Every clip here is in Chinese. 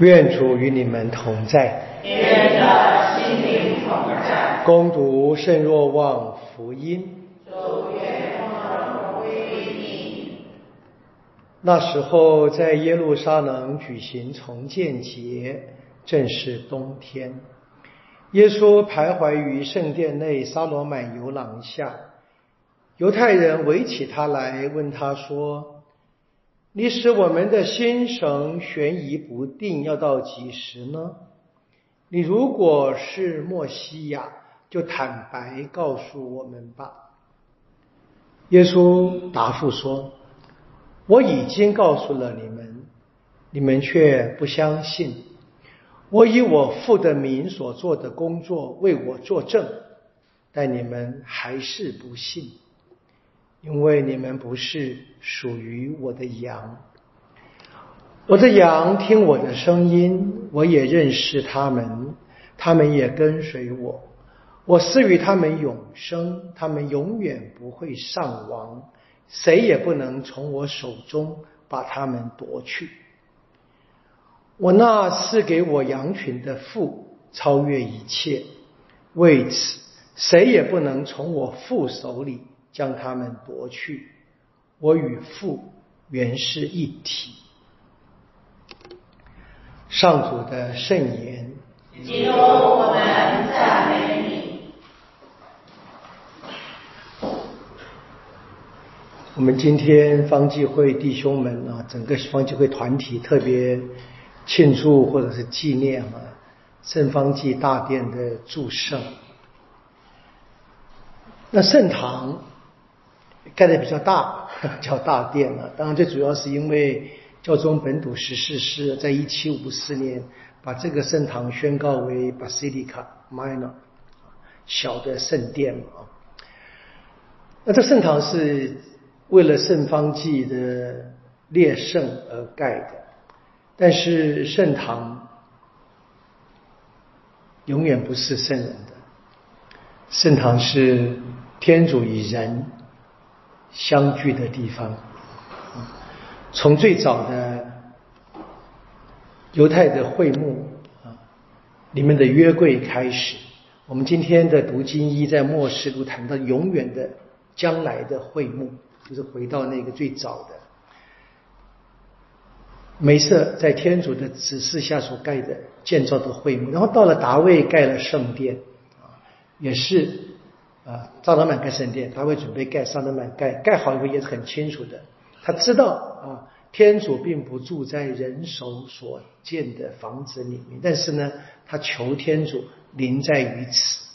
愿主与你们同在。愿的心灵同在。攻读圣若望福音。主愿光荣归于你。那时候，在耶路撒冷举行重建节，正是冬天。耶稣徘徊于圣殿内沙罗满游廊下，犹太人围起他来，问他说。你使我们的心神悬疑不定，要到几时呢？你如果是莫西亚，就坦白告诉我们吧。耶稣答复说：“我已经告诉了你们，你们却不相信。我以我父的名所做的工作为我作证，但你们还是不信。”因为你们不是属于我的羊，我的羊听我的声音，我也认识他们，他们也跟随我。我赐予他们永生，他们永远不会丧亡，谁也不能从我手中把他们夺去。我那赐给我羊群的父超越一切，为此谁也不能从我父手里。将他们夺去，我与父原是一体。上主的圣言。我们赞美你。我们今天方济会弟兄们啊，整个方济会团体特别庆祝或者是纪念啊圣方济大殿的祝圣。那圣堂。盖的比较大，叫大殿了。当然，最主要是因为教宗本笃十四世在一七五四年把这个圣堂宣告为 Basilica Minor，小的圣殿嘛。那这圣堂是为了圣方济的列圣而盖的，但是圣堂永远不是圣人的，圣堂是天主与人。相聚的地方，从最早的犹太的会幕啊，里面的约柜开始，我们今天的读经一在末世都谈到永远的将来的会幕，就是回到那个最早的梅瑟在天主的指示下所盖的建造的会幕，然后到了达卫盖了圣殿啊，也是。啊，萨德曼盖圣殿，他会准备盖萨德满盖，盖好以后也是很清楚的。他知道啊，天主并不住在人手所建的房子里面，但是呢，他求天主临在于此，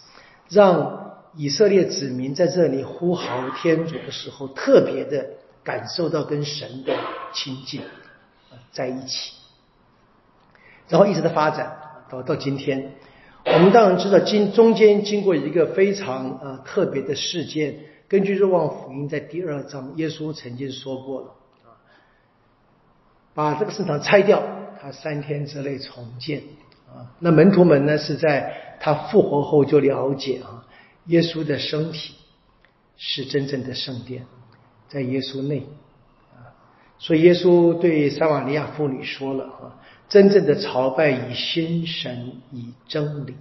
让以色列子民在这里呼号天主的时候，特别的感受到跟神的亲近在一起，然后一直的发展到到今天。我们当然知道，经中间经过一个非常呃特别的事件。根据《若望福音》在第二章，耶稣曾经说过了啊，把这个圣堂拆掉，他三天之内重建啊。那门徒们呢，是在他复活后就了解啊，耶稣的身体是真正的圣殿，在耶稣内啊。所以耶稣对撒玛利亚妇女说了啊。真正的朝拜以心神以真理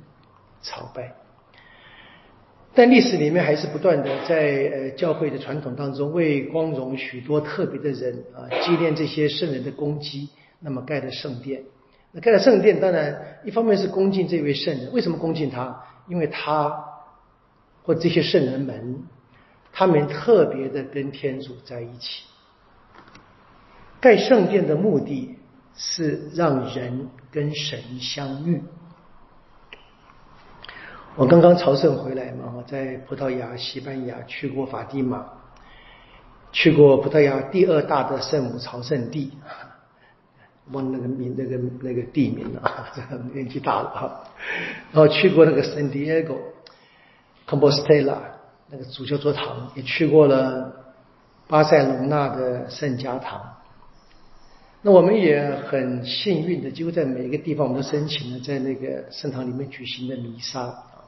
朝拜，但历史里面还是不断的在呃教会的传统当中为光荣许多特别的人啊纪念这些圣人的功绩，那么盖的圣殿。那盖了圣殿，当然一方面是恭敬这位圣人，为什么恭敬他？因为他或这些圣人们，他们特别的跟天主在一起。盖圣殿的目的。是让人跟神相遇。我刚刚朝圣回来嘛，我在葡萄牙、西班牙去过法蒂玛，去过葡萄牙第二大的圣母朝圣地，忘那个名、那个那个地名了，年纪大了哈。然后去过那个圣地亚哥、康波斯特拉那个主教座堂，也去过了巴塞隆纳的圣家堂。那我们也很幸运的，几乎在每一个地方，我们都申请了在那个圣堂里面举行的弥撒啊。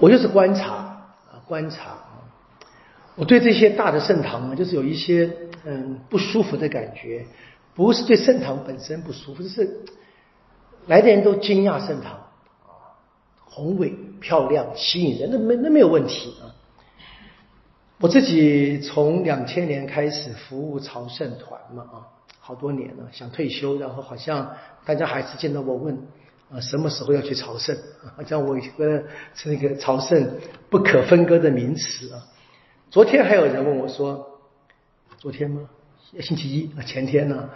我就是观察啊，观察。我对这些大的圣堂啊，就是有一些嗯不舒服的感觉。不是对圣堂本身不舒服，就是来的人都惊讶圣堂啊，宏伟漂亮吸引人，那没那没有问题啊。我自己从两千年开始服务朝圣团嘛啊，好多年了，想退休，然后好像大家还是见到我问啊什么时候要去朝圣，好像我一个是那个朝圣不可分割的名词啊。昨天还有人问我说，昨天吗？星期一啊，前天呢，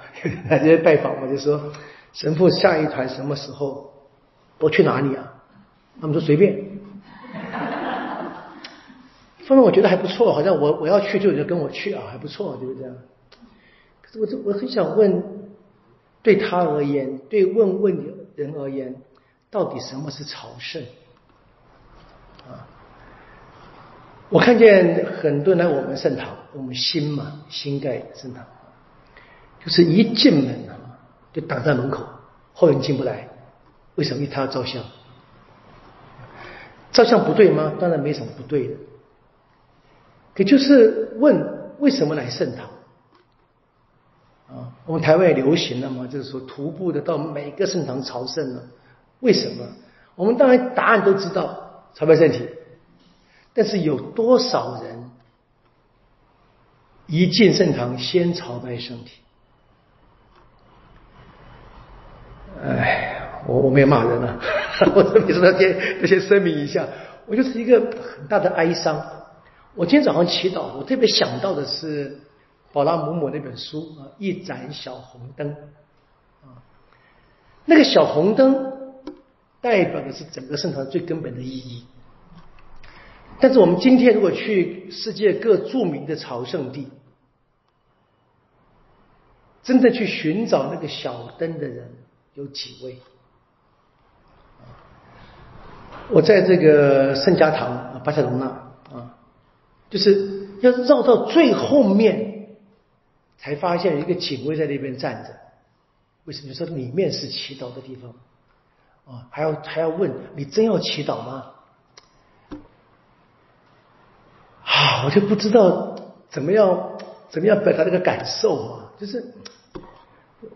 来这边拜访，我就说神父下一团什么时候？我去哪里啊？他们说随便。方面我觉得还不错，好像我我要去就就跟我去啊，还不错，就是这样。可是我就我很想问，对他而言，对问问人而言，到底什么是朝圣？啊？我看见很多人来我们圣堂，我们新嘛新盖圣堂，就是一进门啊就挡在门口，后人进不来。为什么？因为他要照相。照相不对吗？当然没什么不对的。也就是问为什么来圣堂？啊，我们台湾也流行了嘛，就是说徒步的到每个圣堂朝圣了。为什么？我们当然答案都知道，朝拜圣体。但是有多少人一进圣堂先朝拜圣体？哎，我我没有骂人啊，我这里说要先先声明一下，我就是一个很大的哀伤。我今天早上祈祷，我特别想到的是宝拉姆姆那本书啊，《一盏小红灯》啊，那个小红灯代表的是整个圣堂最根本的意义。但是我们今天如果去世界各著名的朝圣地，真的去寻找那个小灯的人有几位？我在这个圣家堂啊巴塞隆纳啊，就是要绕到最后面，才发现一个警卫在那边站着。为什么说里面是祈祷的地方？啊，还要还要问你真要祈祷吗？啊，我就不知道怎么样怎么样表达那个感受啊，就是，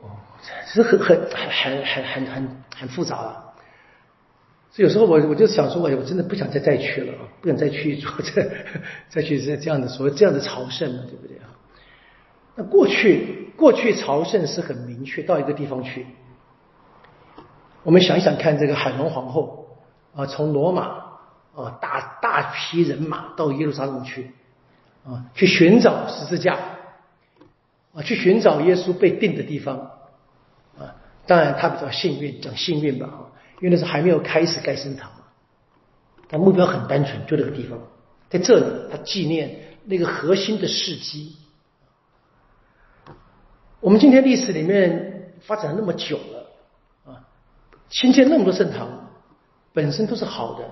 哦，是很很很很很很很复杂了。所以有时候我我就想说，我我真的不想再再去了，不想再去做这再去这这样的所谓这样的朝圣了，对不对啊？那过去过去朝圣是很明确，到一个地方去。我们想想看，这个海伦皇后啊，从罗马。啊，大大批人马到耶路撒冷去，啊，去寻找十字架，啊，去寻找耶稣被钉的地方，啊，当然他比较幸运，讲幸运吧，啊，因为那是还没有开始盖圣堂嘛，他目标很单纯，就这个地方，在这里，他纪念那个核心的事迹。我们今天历史里面发展了那么久了，啊，新建那么多圣堂，本身都是好的。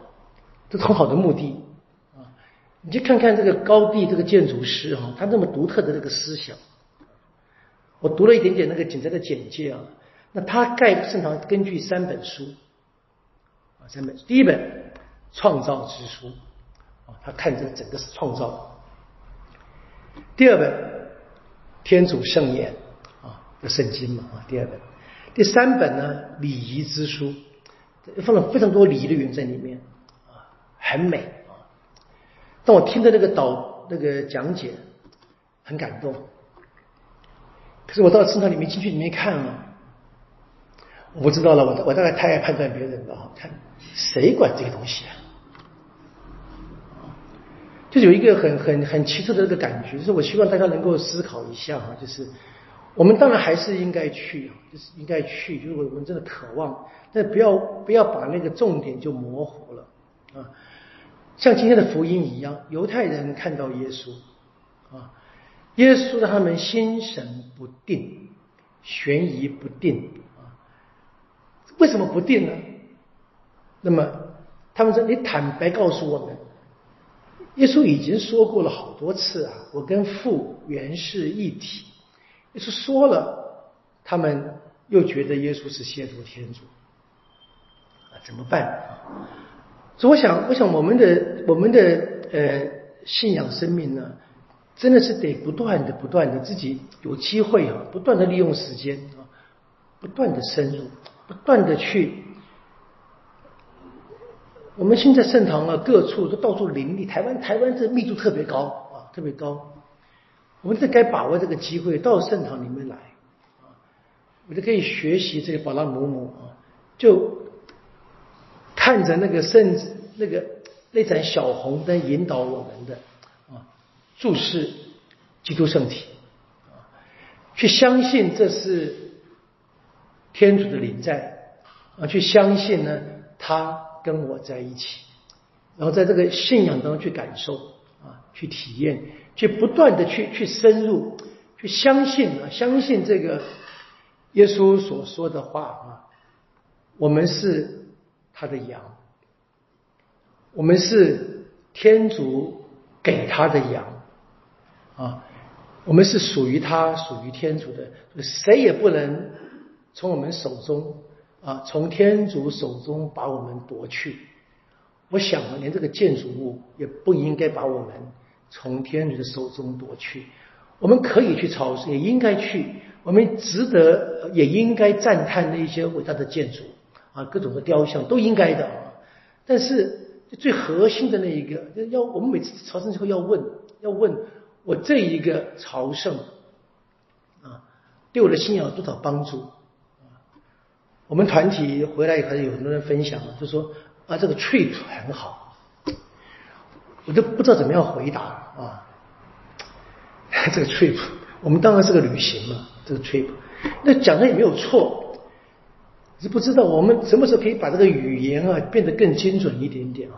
都是很好的目的啊！你去看看这个高地这个建筑师啊，他那么独特的这个思想。我读了一点点那个简单的简介啊，那他盖圣堂根据三本书啊，三本。第一本《创造之书》啊，他看这整个是创造。第二本《天主圣言》啊，这圣经嘛啊，第二本。第三本呢，《礼仪之书》，放了非常多礼仪的元素在里面。啊很美啊！但我听的那个导那个讲解很感动，可是我到圣堂里面进去里面看啊，我知道了，我我大概太爱判断别人了，看谁管这个东西啊？就有一个很很很奇特的这个感觉，就是我希望大家能够思考一下哈，就是我们当然还是应该去，就是应该去，就是我们真的渴望，但不要不要把那个重点就模糊了啊。像今天的福音一样，犹太人看到耶稣啊，耶稣让他们心神不定，悬疑不定。为什么不定呢？那么他们说：“你坦白告诉我们，耶稣已经说过了好多次啊，我跟父原是一体。”耶稣说了，他们又觉得耶稣是亵渎天主啊，怎么办？所以我想，我想我们的我们的呃信仰生命呢，真的是得不断的、不断的自己有机会啊，不断的利用时间啊，不断的深入，不断的去。我们现在圣堂啊，各处都到处林立，台湾台湾这密度特别高啊，特别高。我们这该把握这个机会到圣堂里面来啊，我就可以学习这个宝拉姆姆啊，就看着那个圣那个那盏小红灯引导我们的啊，注视基督圣体啊，去相信这是天主的临在啊，去相信呢他。跟我在一起，然后在这个信仰当中去感受啊，去体验，去不断的去去深入，去相信啊，相信这个耶稣所说的话啊，我们是他的羊，我们是天主给他的羊啊，我们是属于他，属于天主的，谁也不能从我们手中。啊，从天主手中把我们夺去，我想连这个建筑物也不应该把我们从天主的手中夺去。我们可以去朝圣，也应该去，我们值得，也应该赞叹那些伟大的建筑啊，各种的雕像都应该的。但是最核心的那一个，要我们每次朝圣之后要问，要问我这一个朝圣啊，对我的信仰有多少帮助？我们团体回来以后，有很多人分享，就说啊，这个 trip 很好，我都不知道怎么样回答啊。这个 trip，我们当然是个旅行嘛，这个 trip，那讲的也没有错，是不知道我们什么时候可以把这个语言啊变得更精准一点点啊。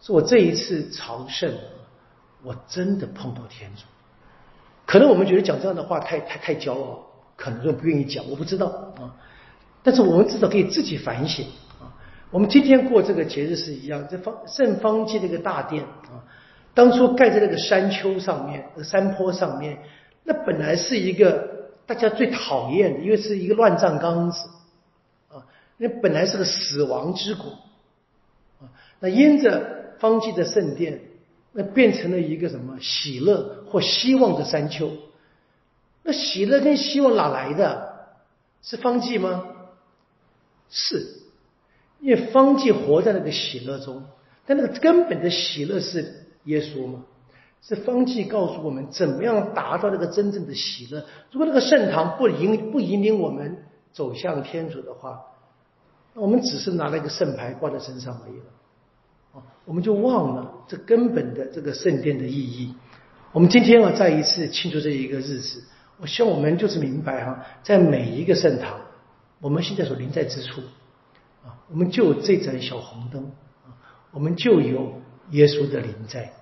说我这一次朝圣，我真的碰到天主，可能我们觉得讲这样的话太太太骄傲，可能就不愿意讲，我不知道啊。但是我们至少可以自己反省啊！我们今天过这个节日是一样，这方圣方济这个大殿啊，当初盖在那个山丘上面、山坡上面，那本来是一个大家最讨厌的，因为是一个乱葬岗子啊，那本来是个死亡之谷啊，那因着方济的圣殿，那变成了一个什么喜乐或希望的山丘？那喜乐跟希望哪来的？是方济吗？是，因为方济活在那个喜乐中，但那个根本的喜乐是耶稣嘛？是方济告诉我们怎么样达到那个真正的喜乐。如果那个圣堂不引不引领我们走向天主的话，那我们只是拿了一个圣牌挂在身上而已了，啊，我们就忘了这根本的这个圣殿的意义。我们今天啊，再一次庆祝这一个日子，我希望我们就是明白哈，在每一个圣堂。我们现在所临在之处，啊，我们就这盏小红灯，啊，我们就有耶稣的灵在。